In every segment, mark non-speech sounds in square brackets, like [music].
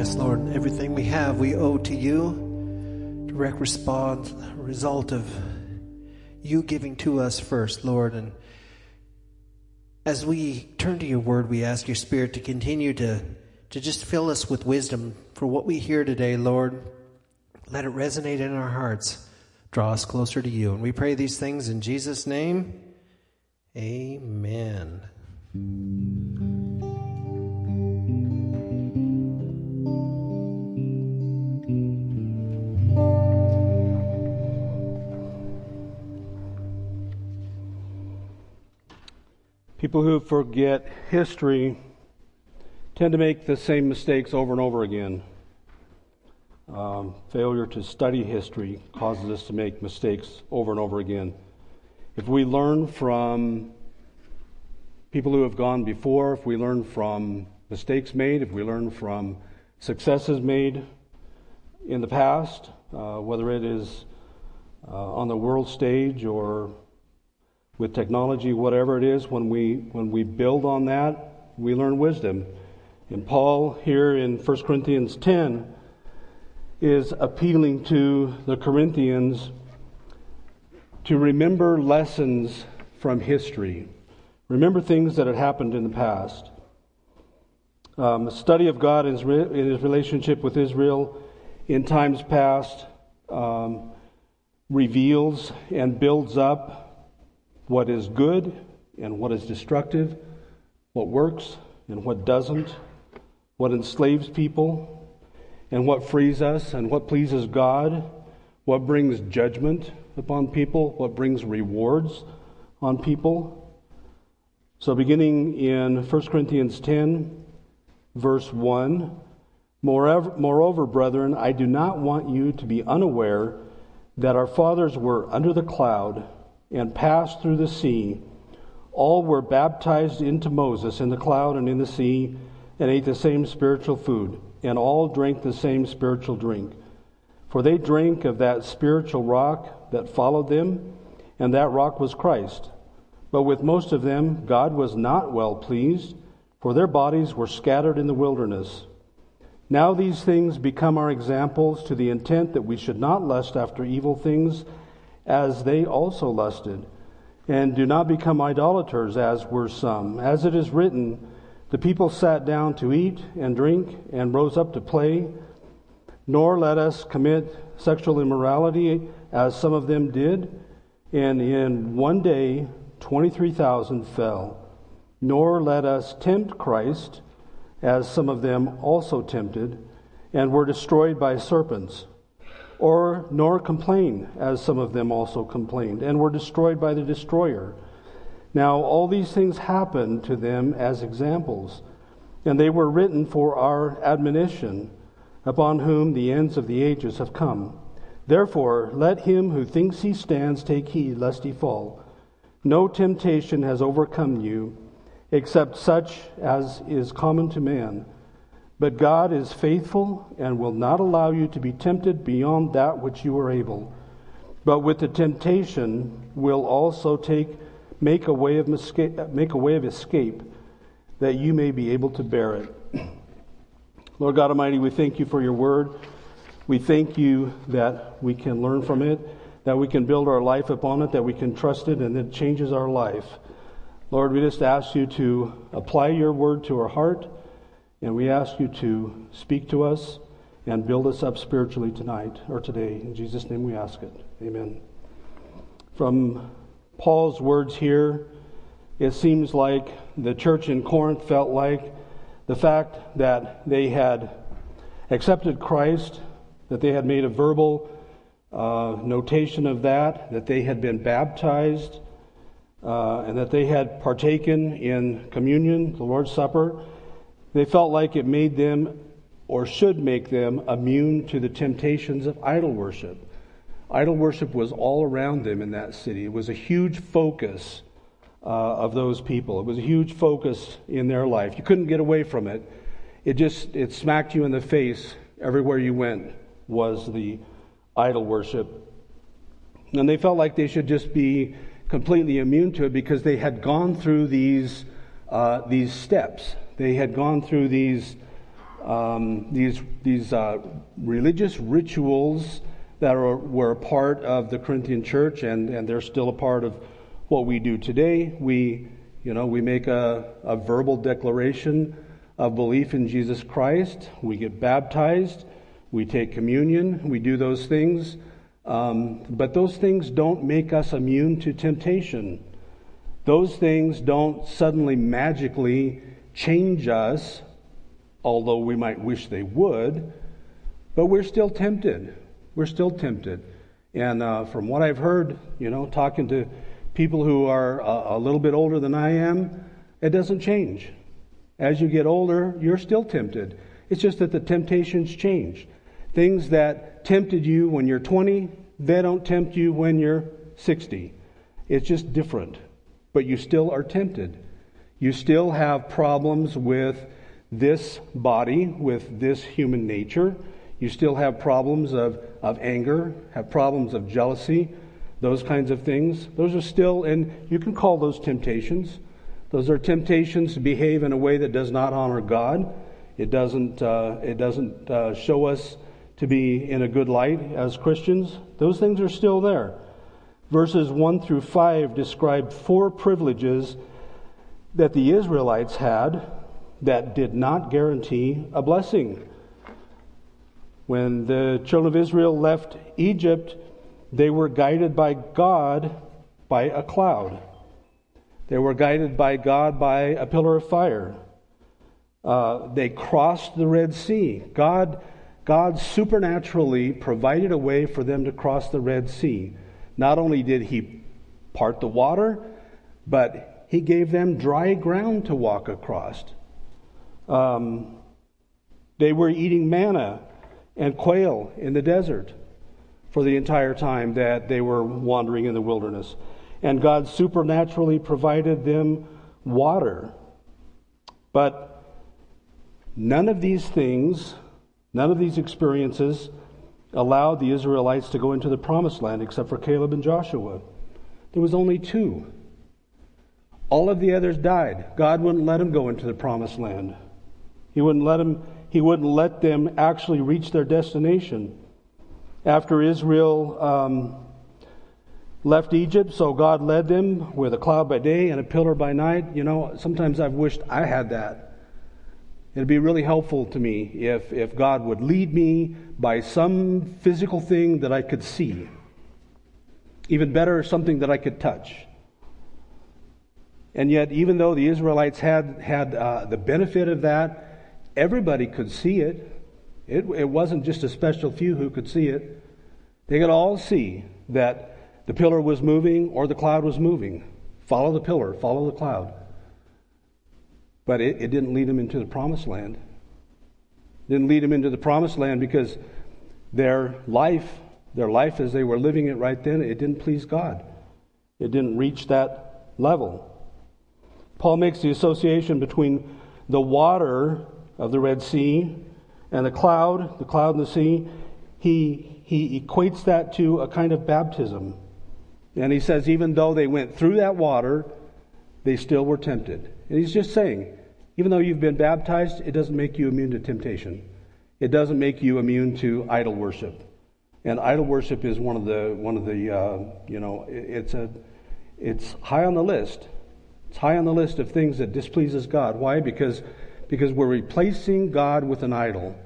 Yes, Lord, everything we have we owe to you. Direct response, result of you giving to us first, Lord. And as we turn to your word, we ask your Spirit to continue to, to just fill us with wisdom for what we hear today, Lord. Let it resonate in our hearts. Draw us closer to you. And we pray these things in Jesus' name. Amen. People who forget history tend to make the same mistakes over and over again. Um, failure to study history causes us to make mistakes over and over again. If we learn from people who have gone before, if we learn from mistakes made, if we learn from successes made in the past, uh, whether it is uh, on the world stage or with technology, whatever it is, when we, when we build on that, we learn wisdom. And Paul here in 1 Corinthians 10 is appealing to the Corinthians to remember lessons from history. Remember things that had happened in the past. Um, the study of God in his, in his, relationship with Israel in times past um, reveals and builds up what is good and what is destructive, what works and what doesn't, what enslaves people and what frees us and what pleases God, what brings judgment upon people, what brings rewards on people. So, beginning in 1 Corinthians 10, verse 1 Moreover, moreover, brethren, I do not want you to be unaware that our fathers were under the cloud and passed through the sea. All were baptized into Moses in the cloud and in the sea, and ate the same spiritual food, and all drank the same spiritual drink. For they drank of that spiritual rock that followed them, and that rock was Christ. But with most of them, God was not well pleased, for their bodies were scattered in the wilderness. Now these things become our examples to the intent that we should not lust after evil things as they also lusted. And do not become idolaters, as were some. As it is written, the people sat down to eat and drink and rose up to play. Nor let us commit sexual immorality, as some of them did. And in one day, 23,000 fell. Nor let us tempt Christ, as some of them also tempted, and were destroyed by serpents or nor complain, as some of them also complained, and were destroyed by the destroyer. Now, all these things happened to them as examples, and they were written for our admonition, upon whom the ends of the ages have come. Therefore, let him who thinks he stands take heed lest he fall. No temptation has overcome you, except such as is common to man. But God is faithful and will not allow you to be tempted beyond that which you are able. But with the temptation will also take make a way of escape, make a way of escape that you may be able to bear it. [clears throat] Lord God Almighty, we thank you for your word. We thank you that we can learn from it, that we can build our life upon it, that we can trust it, and it changes our life. Lord, we just ask you to apply your word to our heart and we ask you to speak to us and build us up spiritually tonight or today. In Jesus' name we ask it. Amen. From Paul's words here, it seems like the church in Corinth felt like the fact that they had accepted Christ, that they had made a verbal uh, notation of that, that they had been baptized, uh, and that they had partaken in communion, the Lord's Supper they felt like it made them, or should make them, immune to the temptations of idol worship. Idol worship was all around them in that city. It was a huge focus uh, of those people. It was a huge focus in their life. You couldn't get away from it. It just it smacked you in the face everywhere you went was the idol worship. And they felt like they should just be completely immune to it because they had gone through these uh, these steps they had gone through these um, these, these uh, religious rituals that are, were a part of the Corinthian church, and, and they're still a part of what we do today. We, you know, we make a, a verbal declaration of belief in Jesus Christ. We get baptized. We take communion. We do those things. Um, but those things don't make us immune to temptation. Those things don't suddenly magically change us, although we might wish they would, but we're still tempted. We're still tempted. And uh, from what I've heard, you know, talking to people who are a, a little bit older than I am, it doesn't change. As you get older, you're still tempted. It's just that the temptations change. Things that tempted you when you're 20, they don't tempt you when you're 60. It's just different. But you still are tempted. You still have problems with this body, with this human nature. You still have problems of, of anger, have problems of jealousy, those kinds of things. Those are still, and you can call those temptations. Those are temptations to behave in a way that does not honor God. It doesn't, uh, it doesn't uh, show us to be in a good light as Christians. Those things are still there. Verses 1 through 5 describe four privileges that the Israelites had that did not guarantee a blessing. When the children of Israel left Egypt, they were guided by God by a cloud. They were guided by God by a pillar of fire. Uh, they crossed the Red Sea. God, God supernaturally provided a way for them to cross the Red Sea. Not only did He part the water, but He gave them dry ground to walk across. Um, they were eating manna and quail in the desert for the entire time that they were wandering in the wilderness. And God supernaturally provided them water. But none of these things, none of these experiences allowed the Israelites to go into the promised land except for Caleb and Joshua. There was only two. All of the others died. God wouldn't let them go into the promised land. He wouldn't let them he wouldn't let them actually reach their destination. After Israel um, left Egypt, so God led them with a cloud by day and a pillar by night. You know, sometimes I've wished I had that. It'd be really helpful to me if, if God would lead me by some physical thing that I could see. Even better, something that I could touch. And yet, even though the Israelites had, had uh, the benefit of that, Everybody could see it. it. It wasn't just a special few who could see it. They could all see that the pillar was moving or the cloud was moving. Follow the pillar, follow the cloud. But it, it didn't lead them into the promised land. Didn't lead them into the promised land because their life, their life as they were living it right then, it didn't please God. It didn't reach that level. Paul makes the association between the water of the Red Sea and the cloud, the cloud and the sea, he, he equates that to a kind of baptism. And he says, even though they went through that water, they still were tempted. And he's just saying, even though you've been baptized, it doesn't make you immune to temptation. It doesn't make you immune to idol worship. And idol worship is one of the one of the uh, you know it's a it's high on the list. It's high on the list of things that displeases God. Why? Because because we're replacing God with an idol.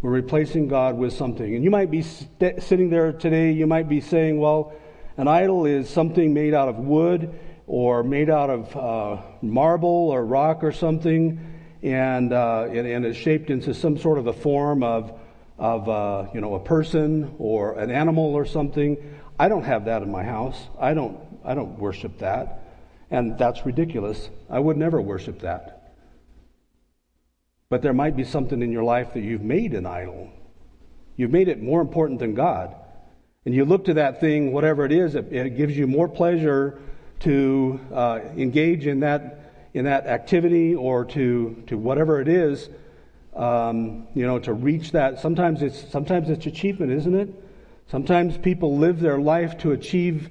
We're replacing God with something. And you might be st- sitting there today, you might be saying, well, an idol is something made out of wood or made out of uh, marble or rock or something, and, uh, and, and, it's shaped into some sort of a form of, of uh, you know, a person or an animal or something. I don't have that in my house. I don't, I don't worship that. And that's ridiculous. I would never worship that. But there might be something in your life that you've made an idol. You've made it more important than God. And you look to that thing, whatever it is, it, it gives you more pleasure to uh, engage in that, in that activity or to, to whatever it is, um, you know, to reach that. Sometimes it's, sometimes it's achievement, isn't it? Sometimes people live their life to achieve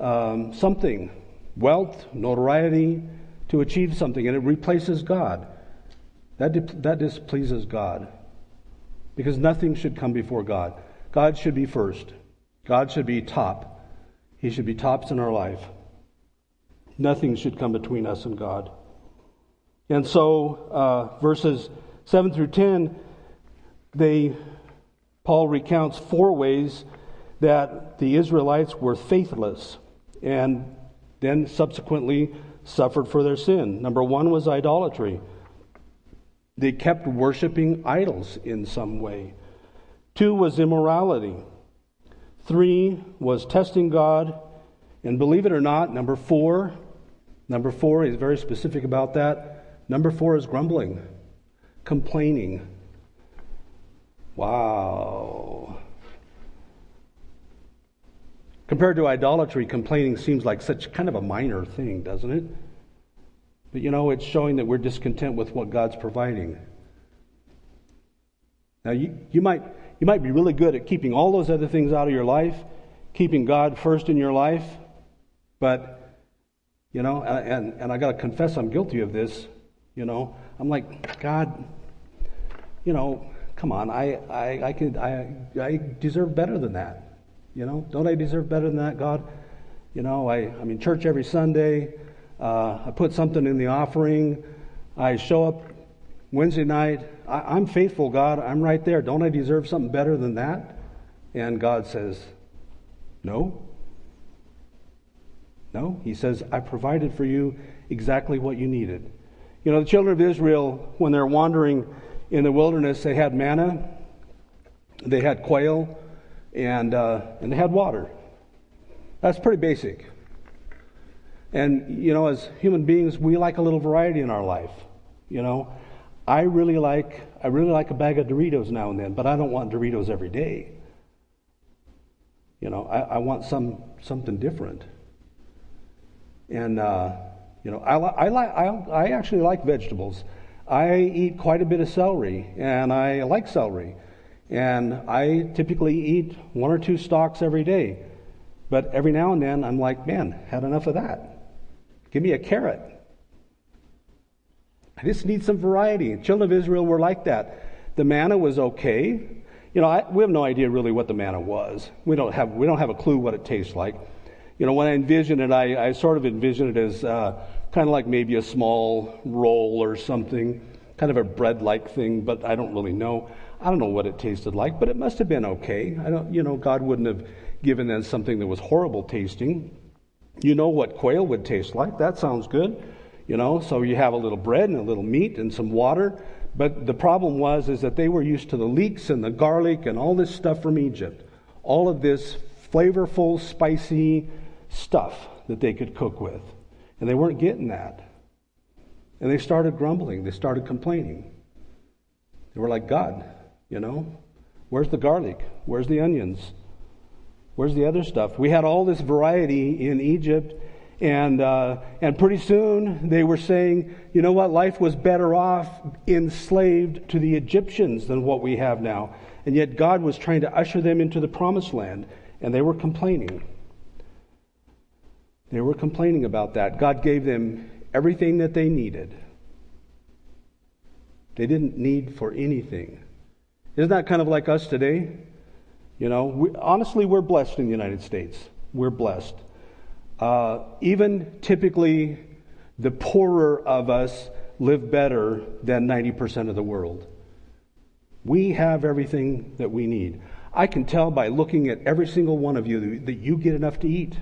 um, something wealth, notoriety, to achieve something, and it replaces God. That, that displeases God. Because nothing should come before God. God should be first. God should be top. He should be tops in our life. Nothing should come between us and God. And so, uh, verses 7 through 10, they, Paul recounts four ways that the Israelites were faithless and then subsequently suffered for their sin. Number one was idolatry. They kept worshiping idols in some way. Two was immorality. Three was testing God. And believe it or not, number four, number four, he's very specific about that. Number four is grumbling, complaining. Wow. Compared to idolatry, complaining seems like such kind of a minor thing, doesn't it? But you know, it's showing that we're discontent with what God's providing. Now, you, you, might, you might be really good at keeping all those other things out of your life, keeping God first in your life, but, you know, and, and I got to confess I'm guilty of this, you know. I'm like, God, you know, come on, I, I, I, could, I, I deserve better than that. You know, don't I deserve better than that, God? You know, I, I'm in church every Sunday. Uh, I put something in the offering. I show up Wednesday night. I, am faithful, God. I'm right there. Don't I deserve something better than that? And God says, No. No. He says, I provided for you exactly what you needed. You know, the children of Israel, when they're wandering in the wilderness, they had manna, they had quail, and, uh, and they had water. That's pretty basic. And, you know, as human beings, we like a little variety in our life. You know, I really like, I really like a bag of Doritos now and then, but I don't want Doritos every day. You know, I, I want some, something different. And, uh, you know, I, I, like, I, I actually like vegetables. I eat quite a bit of celery, and I like celery. And I typically eat one or two stalks every day. But every now and then, I'm like, man, had enough of that. Give me a carrot. I just need some variety. Children of Israel were like that. The manna was okay. You know, I, we have no idea really what the manna was. We don't have we don't have a clue what it tastes like. You know, when I envision it, I, I sort of envision it as uh, kind of like maybe a small roll or something, kind of a bread-like thing, but I don't really know. I don't know what it tasted like, but it must have been okay. I don't, you know, God wouldn't have given them something that was horrible tasting. You know what quail would taste like. That sounds good. You know, so you have a little bread and a little meat and some water. But the problem was is that they were used to the leeks and the garlic and all this stuff from Egypt. All of this flavorful, spicy stuff that they could cook with. And they weren't getting that. And they started grumbling. They started complaining. They were like, God, you know, where's the garlic? Where's the onions? Where's the other stuff? We had all this variety in Egypt, and, uh, and pretty soon they were saying, you know what, life was better off enslaved to the Egyptians than what we have now. And yet God was trying to usher them into the promised land, and they were complaining. They were complaining about that. God gave them everything that they needed. They didn't need for anything. Isn't that kind of like us today? You know, we, honestly, we're blessed in the United States. We're blessed. Uh, even typically, the poorer of us live better than 90% of the world. We have everything that we need. I can tell by looking at every single one of you that you get enough to eat.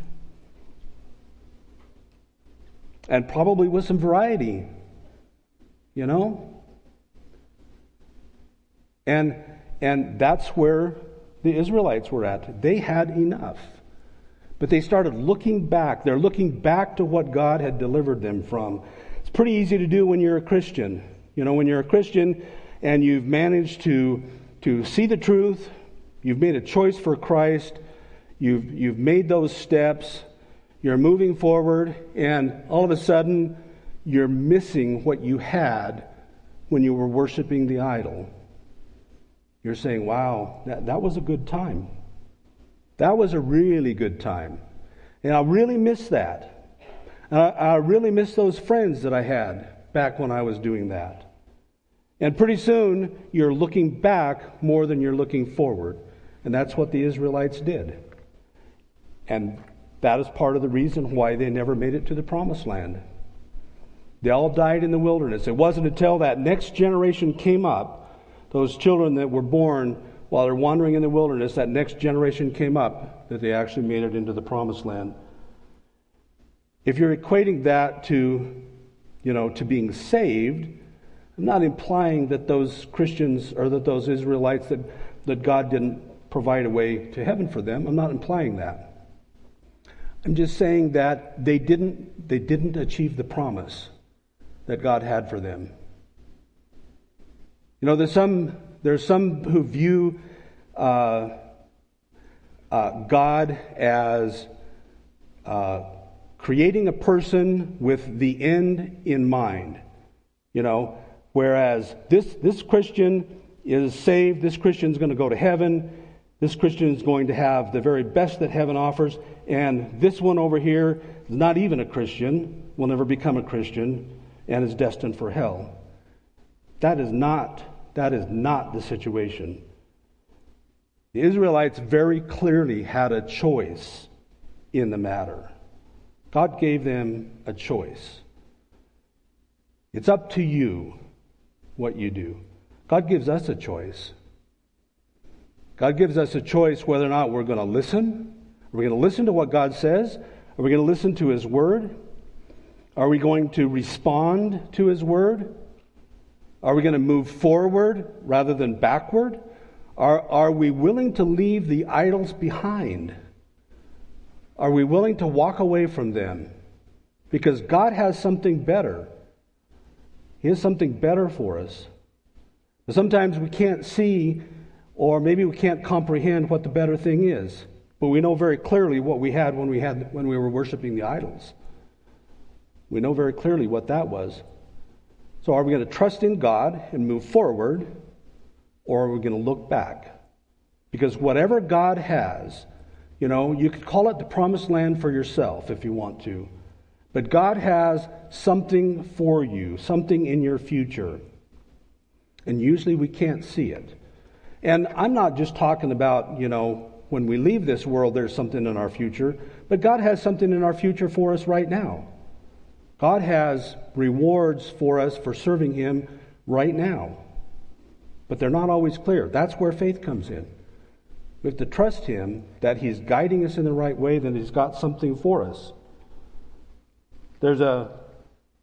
And probably with some variety. You know? And and that's where the Israelites were at. They had enough. But they started looking back. They're looking back to what God had delivered them from. It's pretty easy to do when you're a Christian. You know, when you're a Christian and you've managed to, to see the truth, you've made a choice for Christ, you've, you've made those steps, you're moving forward, and all of a sudden, you're missing what you had when you were worshiping the idol you're saying, wow, that, that was a good time. That was a really good time. And I really miss that. I, I really miss those friends that I had back when I was doing that. And pretty soon, you're looking back more than you're looking forward. And that's what the Israelites did. And that is part of the reason why they never made it to the promised land. They all died in the wilderness. It wasn't until that next generation came up, those children that were born while they're wandering in the wilderness, that next generation came up, that they actually made it into the promised land. If you're equating that to, you know, to being saved, I'm not implying that those Christians or that those Israelites that, that God didn't provide a way to heaven for them. I'm not implying that. I'm just saying that they didn't, they didn't achieve the promise that God had for them. You know, there's some, there's some who view uh, uh, God as uh, creating a person with the end in mind. You know, whereas this, this Christian is saved, this Christian's going to go to heaven, this Christian is going to have the very best that heaven offers, and this one over here is not even a Christian, will never become a Christian, and is destined for hell. That is not, that is not the situation. The Israelites very clearly had a choice in the matter. God gave them a choice. It's up to you what you do. God gives us a choice. God gives us a choice whether or not we're going to listen. Are we going to listen to what God says? Are we going to listen to His Word? Are we going to respond to His Word? Are we going to move forward rather than backward? Are, are we willing to leave the idols behind? Are we willing to walk away from them? Because God has something better. He has something better for us. Sometimes we can't see, or maybe we can't comprehend what the better thing is. But we know very clearly what we had when we had when we were worshiping the idols. We know very clearly what that was. So are we going to trust in God and move forward, or are we going to look back? Because whatever God has, you know, you could call it the promised land for yourself if you want to. But God has something for you, something in your future. And usually we can't see it. And I'm not just talking about, you know, when we leave this world, there's something in our future, but God has something in our future for us right now. God has rewards for us for serving Him right now. But they're not always clear. That's where faith comes in. We have to trust Him that He's guiding us in the right way, that He's got something for us. There's a,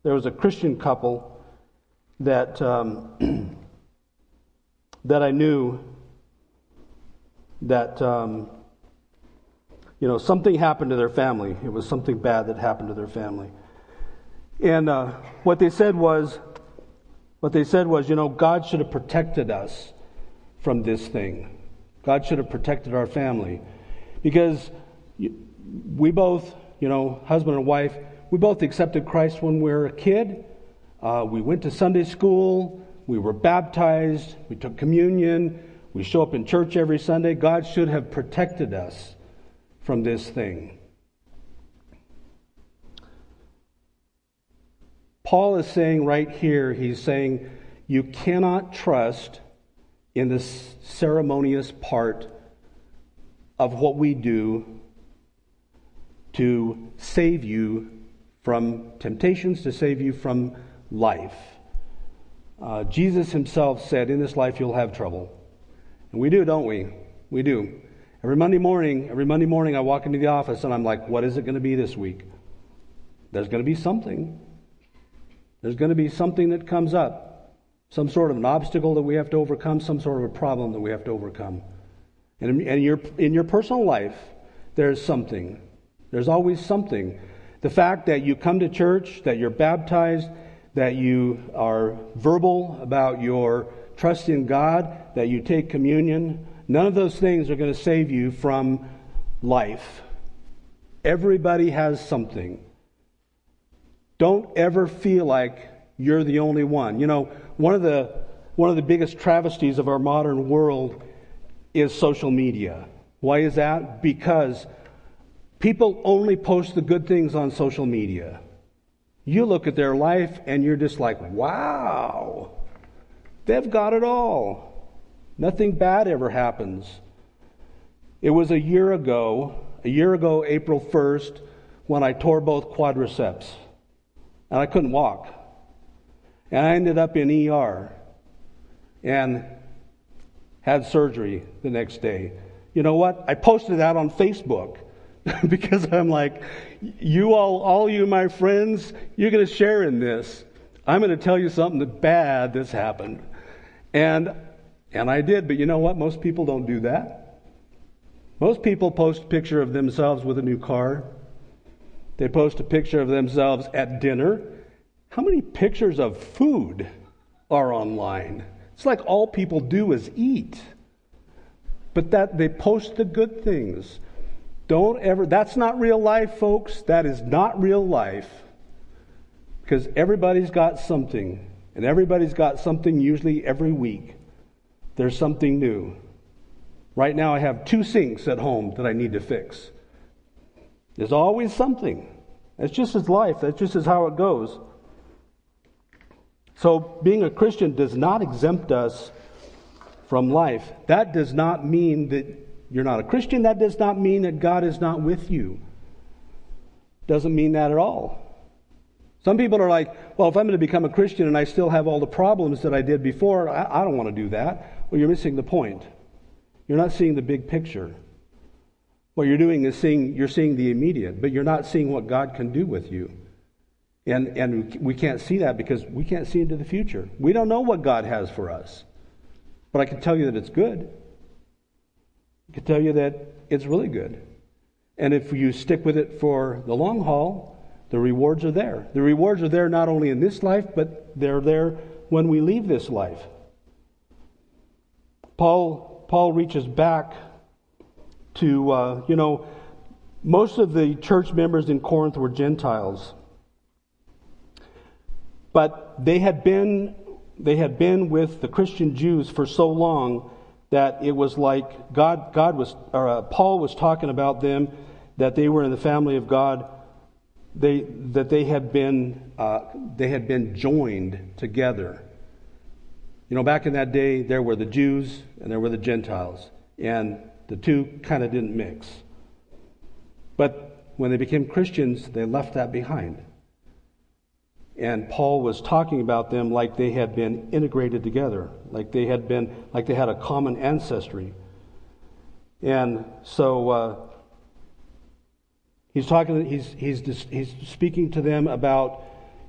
there was a Christian couple that, um, [clears throat] that I knew that, um, you know, something happened to their family. It was something bad that happened to their family. And uh, what they said was, what they said was, you know, God should have protected us from this thing. God should have protected our family. Because we both, you know, husband and wife, we both accepted Christ when we were a kid. Uh, we went to Sunday school. We were baptized. We took communion. We show up in church every Sunday. God should have protected us from this thing. Paul is saying right here, he's saying, you cannot trust in this ceremonious part of what we do to save you from temptations, to save you from life. Uh, Jesus himself said, In this life you'll have trouble. And we do, don't we? We do. Every Monday morning, every Monday morning I walk into the office and I'm like, what is it going to be this week? There's going to be something. There's going to be something that comes up, some sort of an obstacle that we have to overcome, some sort of a problem that we have to overcome. And in, your, in your personal life, there's something. There's always something. The fact that you come to church, that you're baptized, that you are verbal about your trust in God, that you take communion, none of those things are going to save you from life. Everybody has something. Don't ever feel like you're the only one. You know, one of the one of the biggest travesties of our modern world is social media. Why is that? Because people only post the good things on social media. You look at their life and you're just like, wow. They've got it all. Nothing bad ever happens. It was a year ago, a year ago, April 1st, when I tore both quadriceps and I couldn't walk. And I ended up in ER and had surgery the next day. You know what? I posted that on Facebook [laughs] because I'm like, you all, all you my friends, you're going to share in this. I'm going to tell you something that bad that's happened. And, and I did, but you know what? Most people don't do that. Most people post a picture of themselves with a new car. They post a picture of themselves at dinner. How many pictures of food are online? It's like all people do is eat. But that they post the good things. Don't ever, that's not real life, folks. That is not real life. Because everybody's got something. And everybody's got something usually every week. There's something new. Right now, I have two sinks at home that I need to fix. There's always something. That's just as life, that's just as how it goes. So, being a Christian does not exempt us from life. That does not mean that you're not a Christian. That does not mean that God is not with you. Doesn't mean that at all. Some people are like, well, if I'm going to become a Christian and I still have all the problems that I did before, I, I don't want to do that. Well, you're missing the point. You're not seeing the big picture. What you're doing is seeing, you're seeing the immediate, but you're not seeing what God can do with you. And, and we can't see that because we can't see into the future. We don't know what God has for us. But I can tell you that it's good. I can tell you that it's really good. And if you stick with it for the long haul, the rewards are there. The rewards are there not only in this life, but they're there when we leave this life. Paul, Paul reaches back to, uh, you know, most of the church members in Corinth were Gentiles. But they had been, they had been with the Christian Jews for so long that it was like God, God was, or uh, Paul was talking about them, that they were in the family of God they, that they had been uh, they had been joined together. You know, back in that day, there were the Jews and there were the Gentiles, and the two kind of didn't mix. But when they became Christians, they left that behind. And Paul was talking about them like they had been integrated together, like they had been, like they had a common ancestry. And so uh, He's talking, he's, he's, he's speaking to them about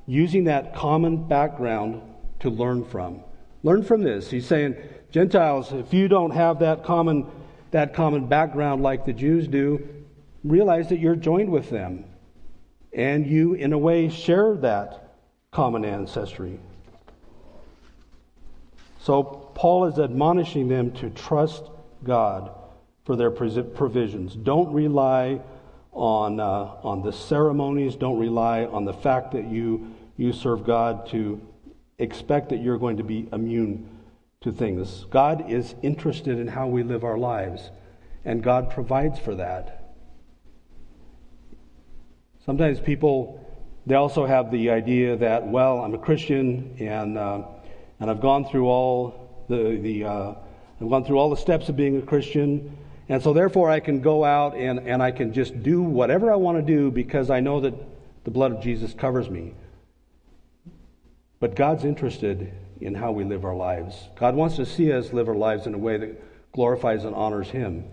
using that common background to learn from. Learn from this. He's saying, Gentiles, if you don't have that common, that common background like the Jews do, realize that you're joined with them. And you, in a way, share that common ancestry. So, Paul is admonishing them to trust God for their provisions. Don't rely on, uh, on the ceremonies. Don't rely on the fact that you, you serve God to expect that you're going to be immune to things. God is interested in how we live our lives, and God provides for that. Sometimes people, they also have the idea that, well, I'm a Christian and, uh, and I've gone through all the, the uh, I've gone through all the steps of being a Christian and so, therefore, I can go out and, and I can just do whatever I want to do because I know that the blood of Jesus covers me. But God's interested in how we live our lives. God wants to see us live our lives in a way that glorifies and honors Him,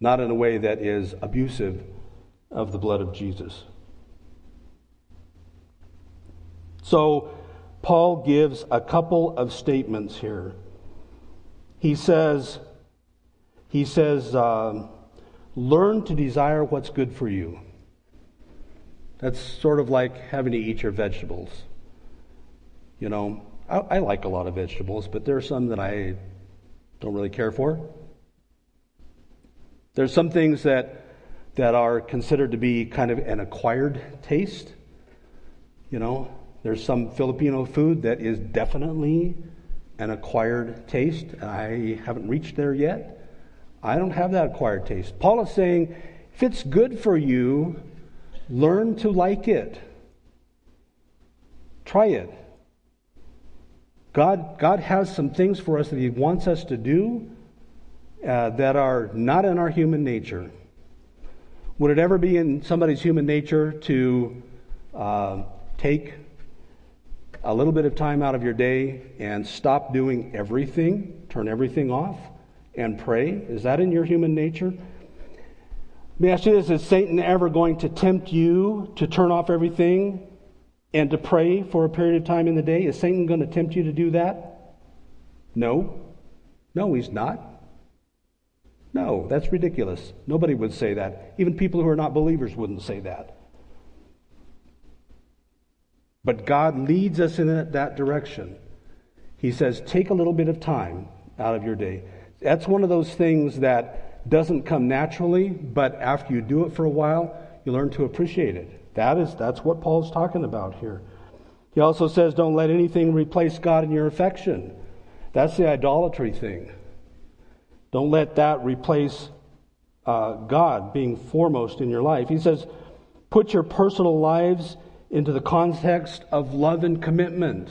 not in a way that is abusive of the blood of Jesus. So, Paul gives a couple of statements here. He says, he says, um, learn to desire what's good for you. That's sort of like having to eat your vegetables. You know, I, I like a lot of vegetables, but there are some that I don't really care for. There's some things that that are considered to be kind of an acquired taste. You know, there's some Filipino food that is definitely an acquired taste. I haven't reached there yet. I don't have that acquired taste. Paul is saying, if it's good for you, learn to like it. Try it. God, God has some things for us that He wants us to do uh, that are not in our human nature. Would it ever be in somebody's human nature to uh, take a little bit of time out of your day and stop doing everything, turn everything off, and pray? Is that in your human nature? Let me ask you this Is Satan ever going to tempt you to turn off everything and to pray for a period of time in the day? Is Satan going to tempt you to do that? No. No, he's not. No, that's ridiculous. Nobody would say that. Even people who are not believers wouldn't say that. But God leads us in that direction. He says, take a little bit of time out of your day. That's one of those things that doesn't come naturally, but after you do it for a while, you learn to appreciate it. That is, that's what Paul's talking about here. He also says, don't let anything replace God in your affection. That's the idolatry thing. Don't let that replace uh, God being foremost in your life. He says, put your personal lives into the context of love and commitment.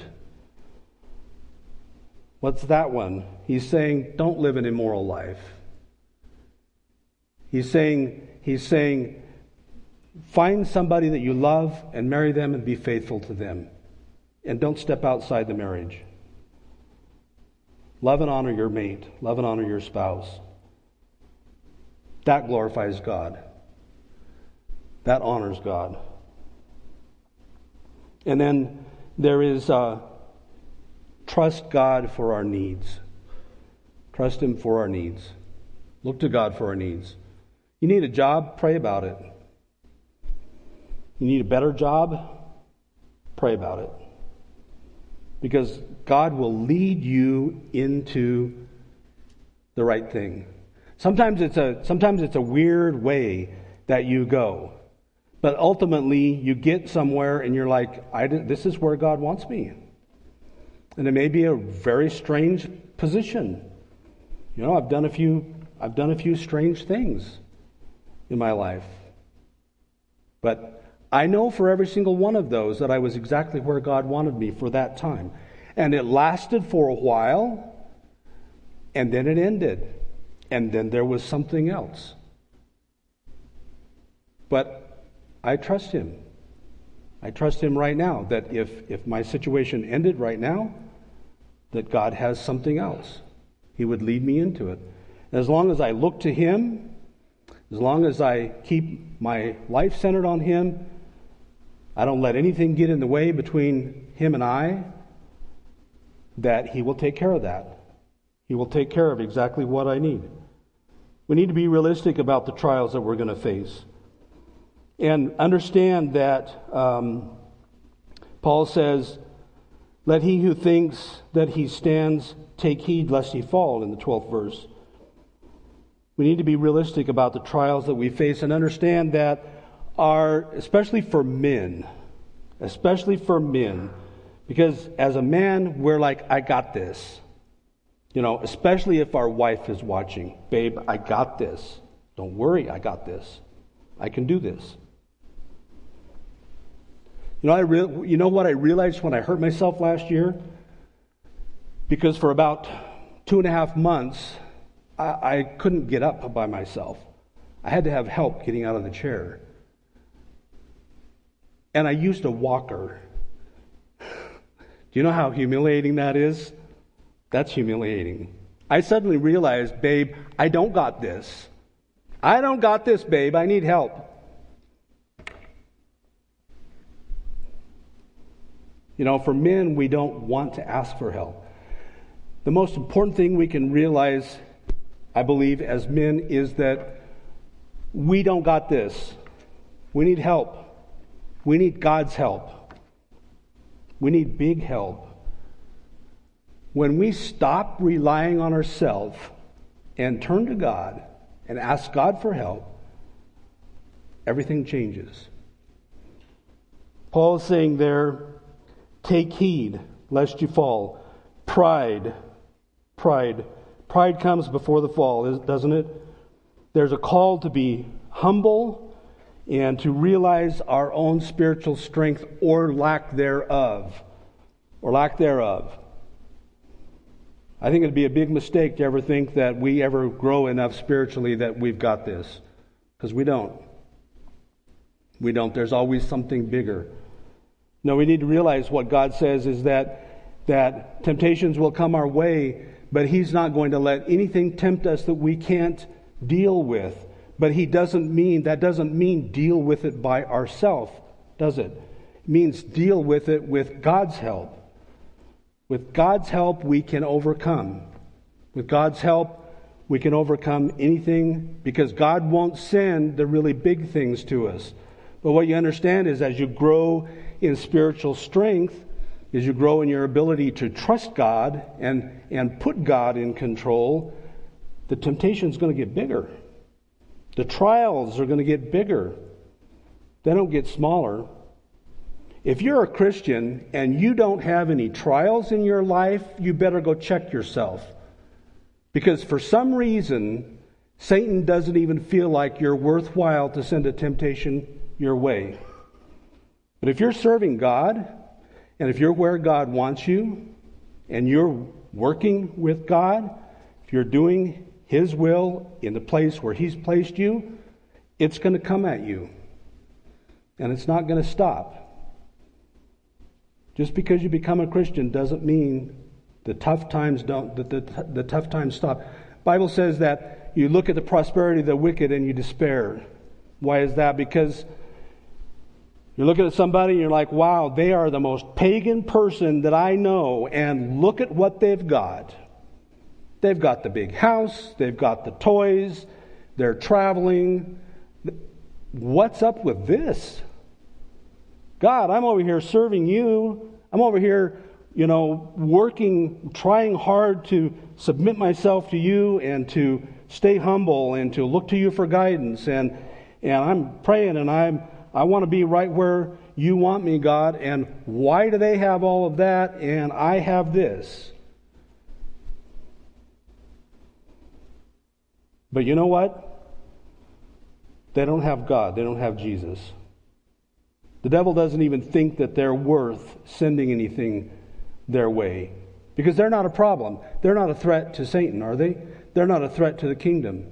What's that one? He's saying, don't live an immoral life. He's saying, he's saying, find somebody that you love and marry them and be faithful to them. And don't step outside the marriage. Love and honor your mate. Love and honor your spouse. That glorifies God. That honors God. And then there is uh, trust God for our needs. Trust Him for our needs. Look to God for our needs. You need a job, pray about it. You need a better job, pray about it. Because God will lead you into the right thing. Sometimes it's a, sometimes it's a weird way that you go. But ultimately, you get somewhere and you're like, I this is where God wants me. And it may be a very strange position. You know, I've done a few, I've done a few strange things in my life. But I know for every single one of those that I was exactly where God wanted me for that time. And it lasted for a while, and then it ended. And then there was something else. But I trust him. I trust him right now that if, if my situation ended right now, that God has something else. He would lead me into it. As long as I look to him, as long as I keep my life centered on him, I don't let anything get in the way between him and I, that he will take care of that. He will take care of exactly what I need. We need to be realistic about the trials that we're going to face. And understand that um, Paul says, Let he who thinks that he stands take heed lest he fall, in the 12th verse. We need to be realistic about the trials that we face and understand that are, especially for men, especially for men, because as a man, we're like, I got this. You know, especially if our wife is watching. Babe, I got this. Don't worry, I got this. I can do this. You know, I re- you know what I realized when I hurt myself last year? Because for about two and a half months, I, I couldn't get up by myself. I had to have help getting out of the chair. And I used a walker. Do you know how humiliating that is? That's humiliating. I suddenly realized, babe, I don't got this. I don't got this, babe. I need help. You know, for men, we don't want to ask for help. The most important thing we can realize, I believe, as men is that we don't got this. We need help. We need God's help. We need big help. When we stop relying on ourselves and turn to God and ask God for help, everything changes. Paul is saying there, Take heed lest you fall. Pride. Pride. Pride comes before the fall, doesn't it? There's a call to be humble and to realize our own spiritual strength or lack thereof. Or lack thereof. I think it'd be a big mistake to ever think that we ever grow enough spiritually that we've got this, because we don't. We don't. There's always something bigger. No, we need to realize what God says is that that temptations will come our way, but He's not going to let anything tempt us that we can't deal with. But He doesn't mean that doesn't mean deal with it by ourselves, does it? It means deal with it with God's help. With God's help, we can overcome. With God's help, we can overcome anything because God won't send the really big things to us. But what you understand is as you grow in spiritual strength, as you grow in your ability to trust God and, and put God in control, the temptation is going to get bigger. The trials are going to get bigger. They don't get smaller. If you're a Christian and you don't have any trials in your life, you better go check yourself. Because for some reason, Satan doesn't even feel like you're worthwhile to send a temptation your way. But if you're serving God, and if you're where God wants you, and you're working with God, if you're doing His will in the place where He's placed you, it's going to come at you. And it's not going to stop. Just because you become a Christian doesn't mean the tough times don't the, the, the tough times stop. Bible says that you look at the prosperity of the wicked and you despair. Why is that? Because you're looking at somebody and you're like, wow, they are the most pagan person that I know, and look at what they've got. They've got the big house, they've got the toys, they're traveling. What's up with this? God, I'm over here serving you. I'm over here, you know, working, trying hard to submit myself to you and to stay humble and to look to you for guidance. And, and I'm praying and I'm, I want to be right where you want me, God. And why do they have all of that and I have this? But you know what? They don't have God, they don't have Jesus. The devil doesn't even think that they're worth sending anything their way because they're not a problem. They're not a threat to Satan, are they? They're not a threat to the kingdom.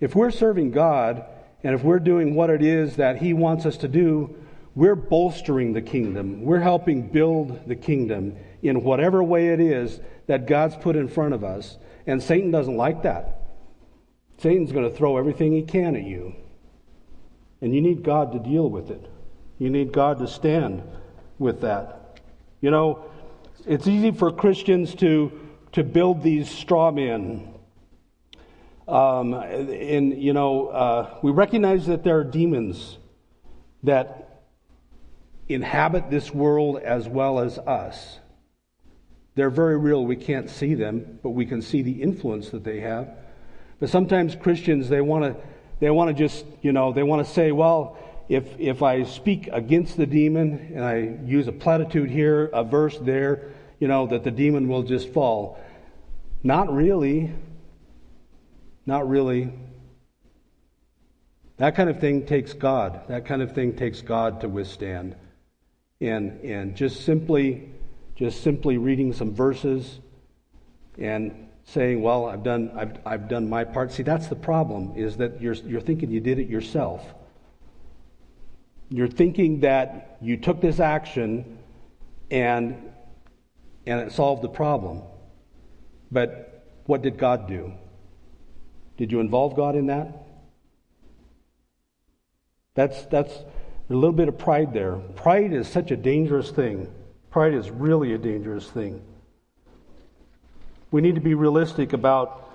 If we're serving God and if we're doing what it is that He wants us to do, we're bolstering the kingdom. We're helping build the kingdom in whatever way it is that God's put in front of us. And Satan doesn't like that. Satan's going to throw everything he can at you. And you need God to deal with it. You need God to stand with that. You know, it's easy for Christians to, to build these straw men. Um, and, you know, uh, we recognize that there are demons that inhabit this world as well as us. They're very real. We can't see them, but we can see the influence that they have. But sometimes Christians, they want to they want to just, you know, they want to say, well, if, if I speak against the demon and I use a platitude here, a verse there, you know, that the demon will just fall. Not really. Not really. That kind of thing takes God. That kind of thing takes God to withstand. And, and just simply, just simply reading some verses and saying, well, I've done, I've, I've done my part. See, that's the problem, is that you're, you're thinking you did it yourself. You're thinking that you took this action and, and it solved the problem. But what did God do? Did you involve God in that? That's, that's a little bit of pride there. Pride is such a dangerous thing. Pride is really a dangerous thing. We need to be realistic about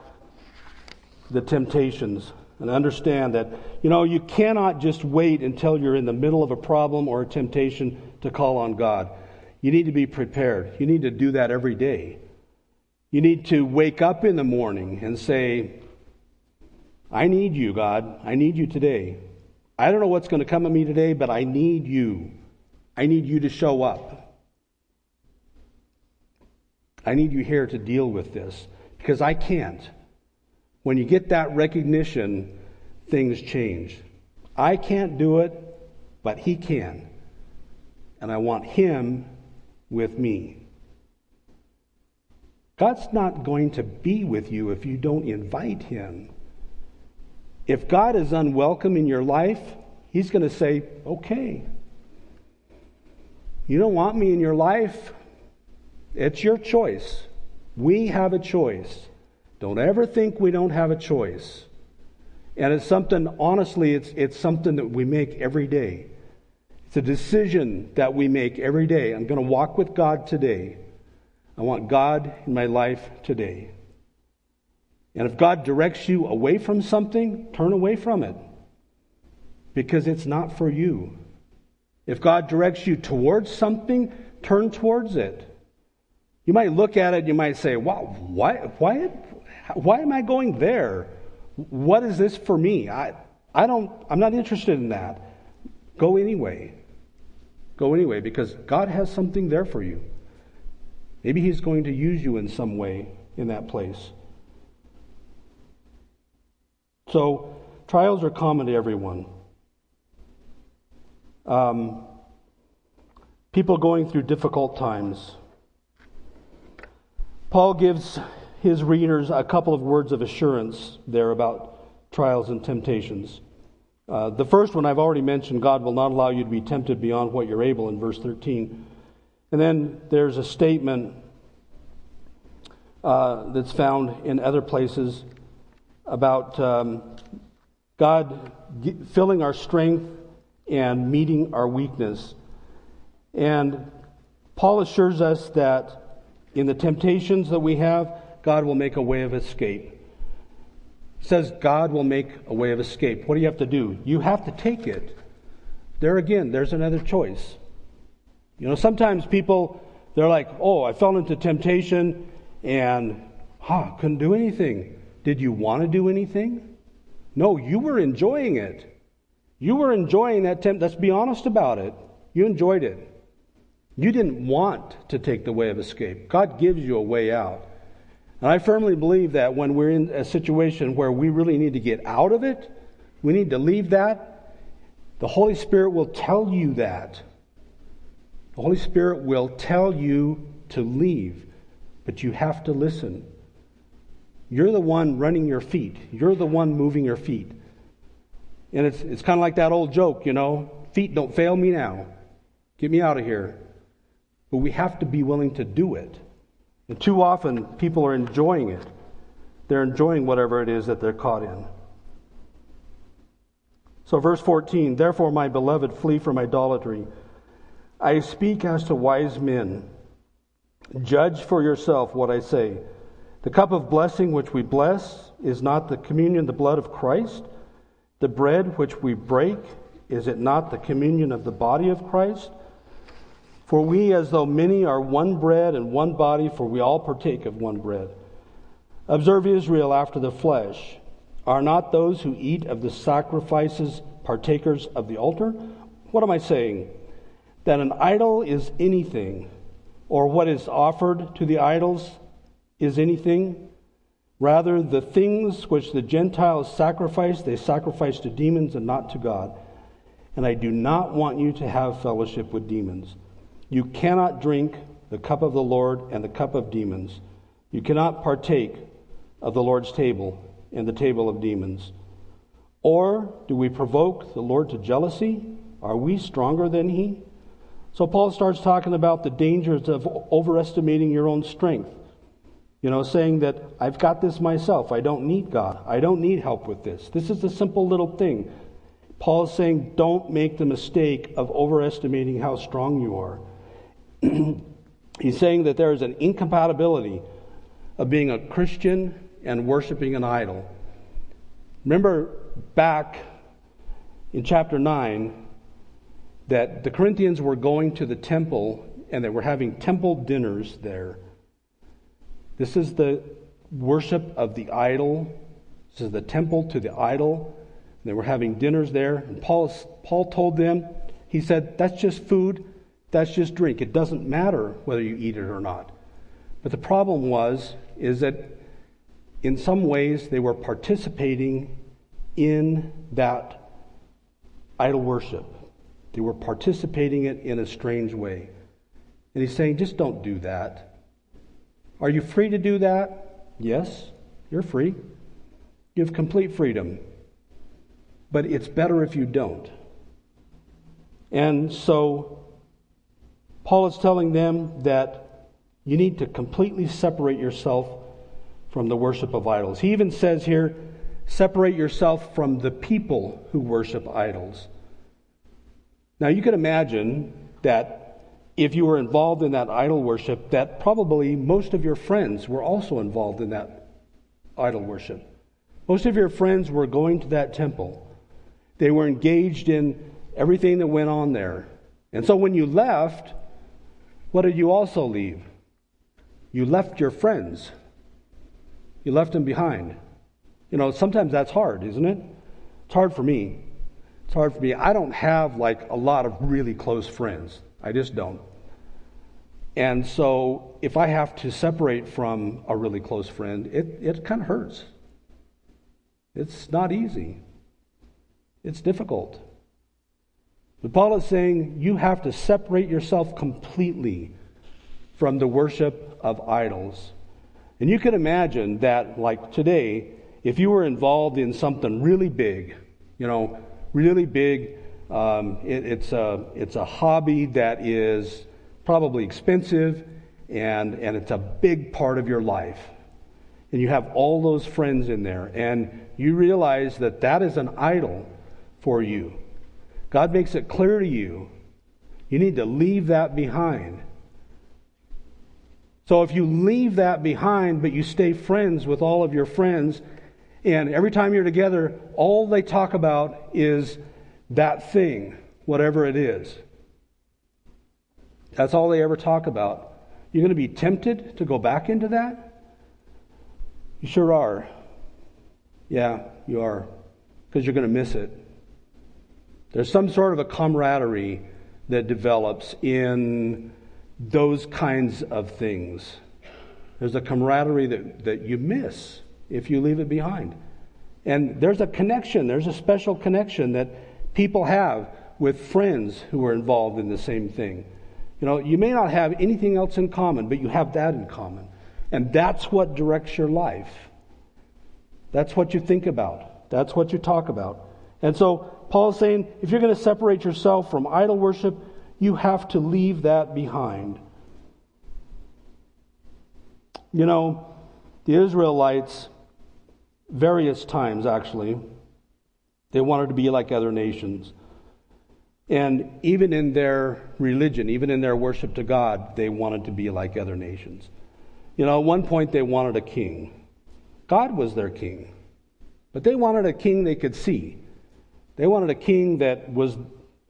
the temptations and understand that, you know, you cannot just wait until you're in the middle of a problem or a temptation to call on God. You need to be prepared. You need to do that every day. You need to wake up in the morning and say, I need you, God. I need you today. I don't know what's going to come at me today, but I need you. I need you to show up. I need you here to deal with this because I can't. When you get that recognition, things change. I can't do it, but He can. And I want Him with me. God's not going to be with you if you don't invite Him. If God is unwelcome in your life, He's going to say, okay. You don't want me in your life? It's your choice. We have a choice. Don't ever think we don't have a choice. And it's something, honestly, it's, it's something that we make every day. It's a decision that we make every day. I'm going to walk with God today. I want God in my life today. And if God directs you away from something, turn away from it because it's not for you. If God directs you towards something, turn towards it. You might look at it, you might say, wow, why, why, why am I going there? What is this for me? I, I don't, I'm not interested in that. Go anyway. Go anyway because God has something there for you. Maybe He's going to use you in some way in that place. So, trials are common to everyone. Um, people going through difficult times. Paul gives his readers a couple of words of assurance there about trials and temptations. Uh, the first one I've already mentioned God will not allow you to be tempted beyond what you're able in verse 13. And then there's a statement uh, that's found in other places about um, God filling our strength and meeting our weakness. And Paul assures us that in the temptations that we have, God will make a way of escape. Says God will make a way of escape. What do you have to do? You have to take it. There again, there's another choice. You know, sometimes people, they're like, oh, I fell into temptation and, huh, couldn't do anything. Did you want to do anything? No, you were enjoying it. You were enjoying that temp. Let's be honest about it. You enjoyed it. You didn't want to take the way of escape. God gives you a way out. And I firmly believe that when we're in a situation where we really need to get out of it, we need to leave that, the Holy Spirit will tell you that. The Holy Spirit will tell you to leave, but you have to listen. You're the one running your feet, you're the one moving your feet. And it's, it's kind of like that old joke, you know feet don't fail me now. Get me out of here. But we have to be willing to do it. And too often, people are enjoying it. They're enjoying whatever it is that they're caught in. So, verse 14 Therefore, my beloved, flee from idolatry. I speak as to wise men. Judge for yourself what I say. The cup of blessing which we bless is not the communion, the blood of Christ. The bread which we break, is it not the communion of the body of Christ? For we, as though many are one bread and one body, for we all partake of one bread. Observe Israel after the flesh. Are not those who eat of the sacrifices partakers of the altar? What am I saying? That an idol is anything, or what is offered to the idols is anything. Rather, the things which the Gentiles sacrifice, they sacrifice to demons and not to God. And I do not want you to have fellowship with demons. You cannot drink the cup of the Lord and the cup of demons. You cannot partake of the Lord's table and the table of demons. Or do we provoke the Lord to jealousy? Are we stronger than He? So Paul starts talking about the dangers of overestimating your own strength. You know, saying that I've got this myself. I don't need God. I don't need help with this. This is a simple little thing. Paul is saying don't make the mistake of overestimating how strong you are. He's saying that there is an incompatibility of being a Christian and worshiping an idol. Remember back in chapter 9 that the Corinthians were going to the temple and they were having temple dinners there. This is the worship of the idol. This is the temple to the idol. They were having dinners there. And Paul, Paul told them, he said, that's just food. That's just drink. It doesn't matter whether you eat it or not. But the problem was, is that in some ways they were participating in that idol worship. They were participating it in a strange way. And he's saying, just don't do that. Are you free to do that? Yes, you're free. You have complete freedom. But it's better if you don't. And so, Paul is telling them that you need to completely separate yourself from the worship of idols. He even says here, separate yourself from the people who worship idols. Now, you can imagine that if you were involved in that idol worship, that probably most of your friends were also involved in that idol worship. Most of your friends were going to that temple. They were engaged in everything that went on there. And so when you left, what did you also leave? You left your friends. You left them behind. You know, sometimes that's hard, isn't it? It's hard for me. It's hard for me. I don't have like a lot of really close friends. I just don't. And so if I have to separate from a really close friend, it, it kind of hurts. It's not easy, it's difficult. But Paul is saying you have to separate yourself completely from the worship of idols. And you can imagine that, like today, if you were involved in something really big, you know, really big, um, it, it's, a, it's a hobby that is probably expensive, and, and it's a big part of your life. And you have all those friends in there, and you realize that that is an idol for you. God makes it clear to you you need to leave that behind. So if you leave that behind, but you stay friends with all of your friends, and every time you're together, all they talk about is that thing, whatever it is. That's all they ever talk about. You're going to be tempted to go back into that? You sure are. Yeah, you are. Because you're going to miss it. There's some sort of a camaraderie that develops in those kinds of things. There's a camaraderie that, that you miss if you leave it behind. And there's a connection, there's a special connection that people have with friends who are involved in the same thing. You know, you may not have anything else in common, but you have that in common. And that's what directs your life. That's what you think about. That's what you talk about. And so Paul is saying if you're going to separate yourself from idol worship, you have to leave that behind. You know, the Israelites, various times actually, they wanted to be like other nations. And even in their religion, even in their worship to God, they wanted to be like other nations. You know, at one point they wanted a king. God was their king. But they wanted a king they could see. They wanted a king that was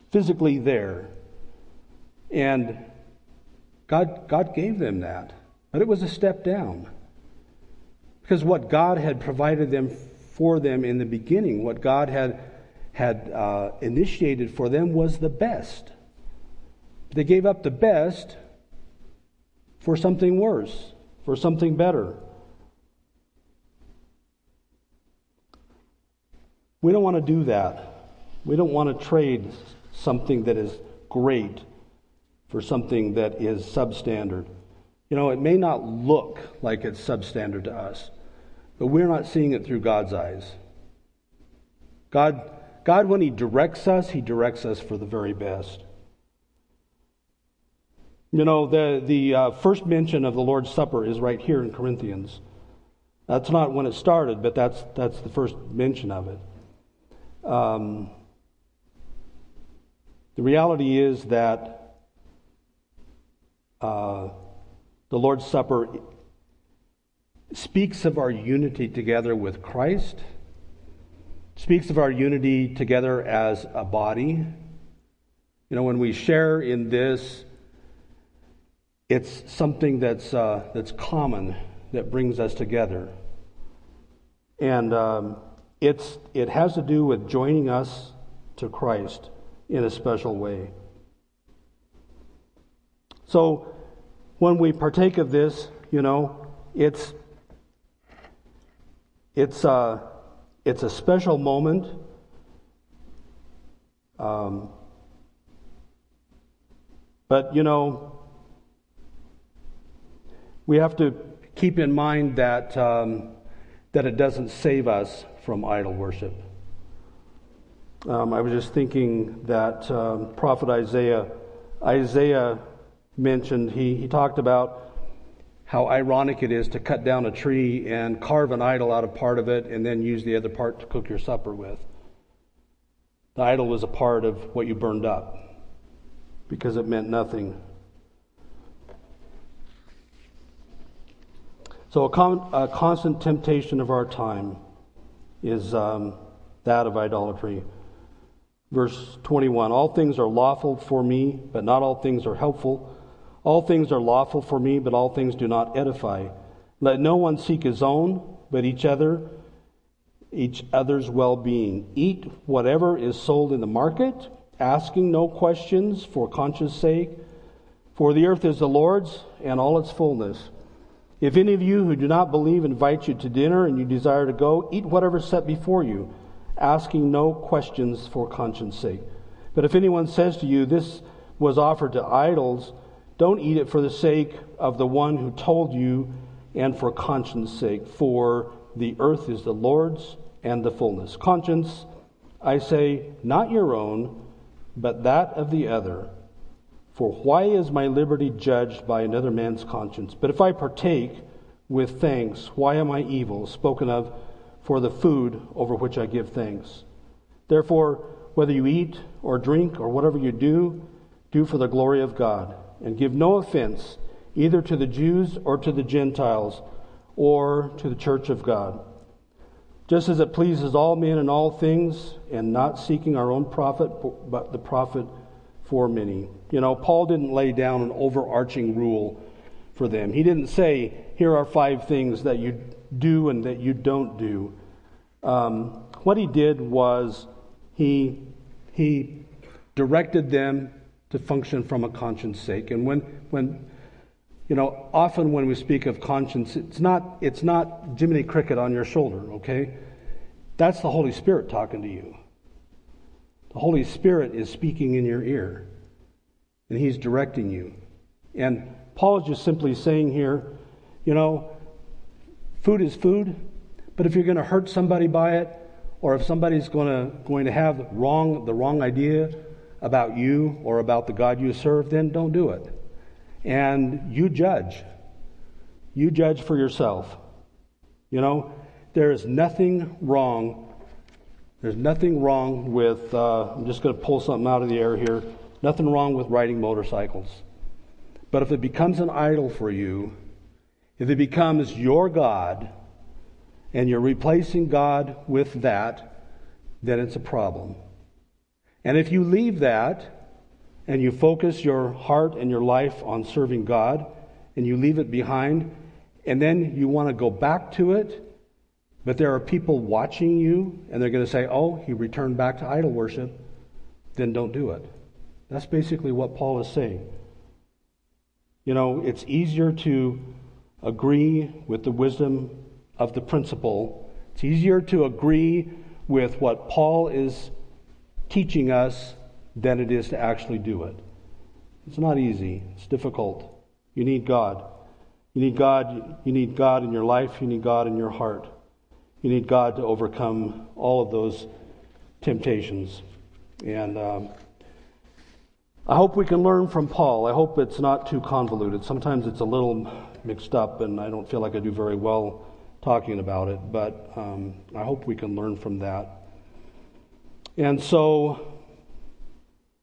physically there. And God, God gave them that. But it was a step down. Because what God had provided them for them in the beginning, what God had had uh, initiated for them was the best. They gave up the best for something worse, for something better. We don't want to do that. We don't want to trade something that is great for something that is substandard. You know, it may not look like it's substandard to us, but we're not seeing it through God's eyes. God God, when He directs us, He directs us for the very best. You know, the, the uh, first mention of the Lord's Supper is right here in Corinthians. That's not when it started, but that's, that's the first mention of it. Um, the reality is that uh, the Lord's Supper speaks of our unity together with Christ speaks of our unity together as a body. You know, when we share in this, it's something that's, uh, that's common that brings us together. And um, it's, it has to do with joining us to Christ in a special way. So when we partake of this, you know, it's, it's, a it's a special moment. Um, but, you know, we have to keep in mind that, um, that it doesn't save us from idol worship. Um, I was just thinking that um, Prophet Isaiah, Isaiah mentioned, he, he talked about how ironic it is to cut down a tree and carve an idol out of part of it and then use the other part to cook your supper with. The idol was a part of what you burned up because it meant nothing. So, a, con- a constant temptation of our time is um, that of idolatry. Verse 21 All things are lawful for me, but not all things are helpful. All things are lawful for me, but all things do not edify. Let no one seek his own, but each other, each other's well-being. Eat whatever is sold in the market, asking no questions for conscience sake. For the earth is the Lord's and all its fullness. If any of you who do not believe invite you to dinner and you desire to go, eat whatever is set before you, asking no questions for conscience sake. But if anyone says to you, This was offered to idols, don't eat it for the sake of the one who told you and for conscience sake, for the earth is the Lord's and the fullness. Conscience, I say, not your own, but that of the other. For why is my liberty judged by another man's conscience? But if I partake with thanks, why am I evil, spoken of for the food over which I give thanks? Therefore, whether you eat or drink or whatever you do, do for the glory of God and give no offense either to the Jews or to the Gentiles or to the church of God. Just as it pleases all men in all things, and not seeking our own profit, but the profit for many. You know, Paul didn't lay down an overarching rule for them. He didn't say, here are five things that you do and that you don't do. Um, what he did was he, he directed them to function from a conscience sake. And when, when you know, often when we speak of conscience, it's not, it's not Jiminy Cricket on your shoulder, okay? That's the Holy Spirit talking to you. The Holy Spirit is speaking in your ear, and He's directing you. And Paul is just simply saying here, you know, food is food, but if you're going to hurt somebody by it, or if somebody's going to, going to have wrong, the wrong idea, about you or about the God you serve, then don't do it. And you judge. You judge for yourself. You know, there is nothing wrong. There's nothing wrong with, uh, I'm just going to pull something out of the air here. Nothing wrong with riding motorcycles. But if it becomes an idol for you, if it becomes your God, and you're replacing God with that, then it's a problem. And if you leave that and you focus your heart and your life on serving God and you leave it behind, and then you want to go back to it, but there are people watching you and they're going to say, oh, he returned back to idol worship, then don't do it. That's basically what Paul is saying. You know, it's easier to agree with the wisdom of the principle, it's easier to agree with what Paul is teaching us than it is to actually do it. It's not easy, it's difficult. You need God. You need God, you need God in your life, you need God in your heart. You need God to overcome all of those temptations. And um, I hope we can learn from Paul. I hope it's not too convoluted. Sometimes it's a little mixed up, and I don't feel like I do very well talking about it, but um, I hope we can learn from that. And so,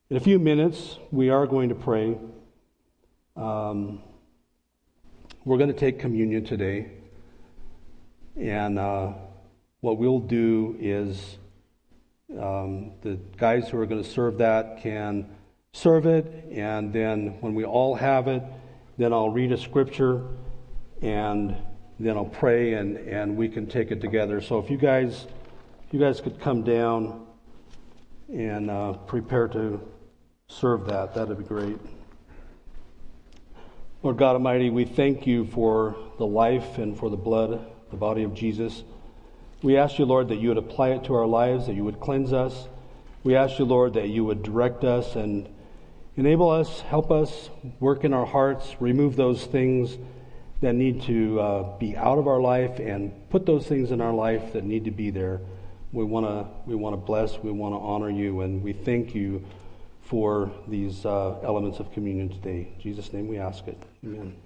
in a few minutes, we are going to pray. Um, we're going to take communion today. And uh, what we'll do is um, the guys who are going to serve that can serve it. And then when we all have it, then I'll read a scripture and then I'll pray and, and we can take it together. So if you guys, if you guys could come down and uh, prepare to serve that. That'd be great. Lord God Almighty, we thank you for the life and for the blood, the body of Jesus. We ask you, Lord, that you would apply it to our lives, that you would cleanse us. We ask you, Lord, that you would direct us and enable us, help us, work in our hearts, remove those things that need to uh, be out of our life and put those things in our life that need to be there. We want to we want to bless, we want to honor you, and we thank you for these uh, elements of communion today. In Jesus' name we ask it. Amen.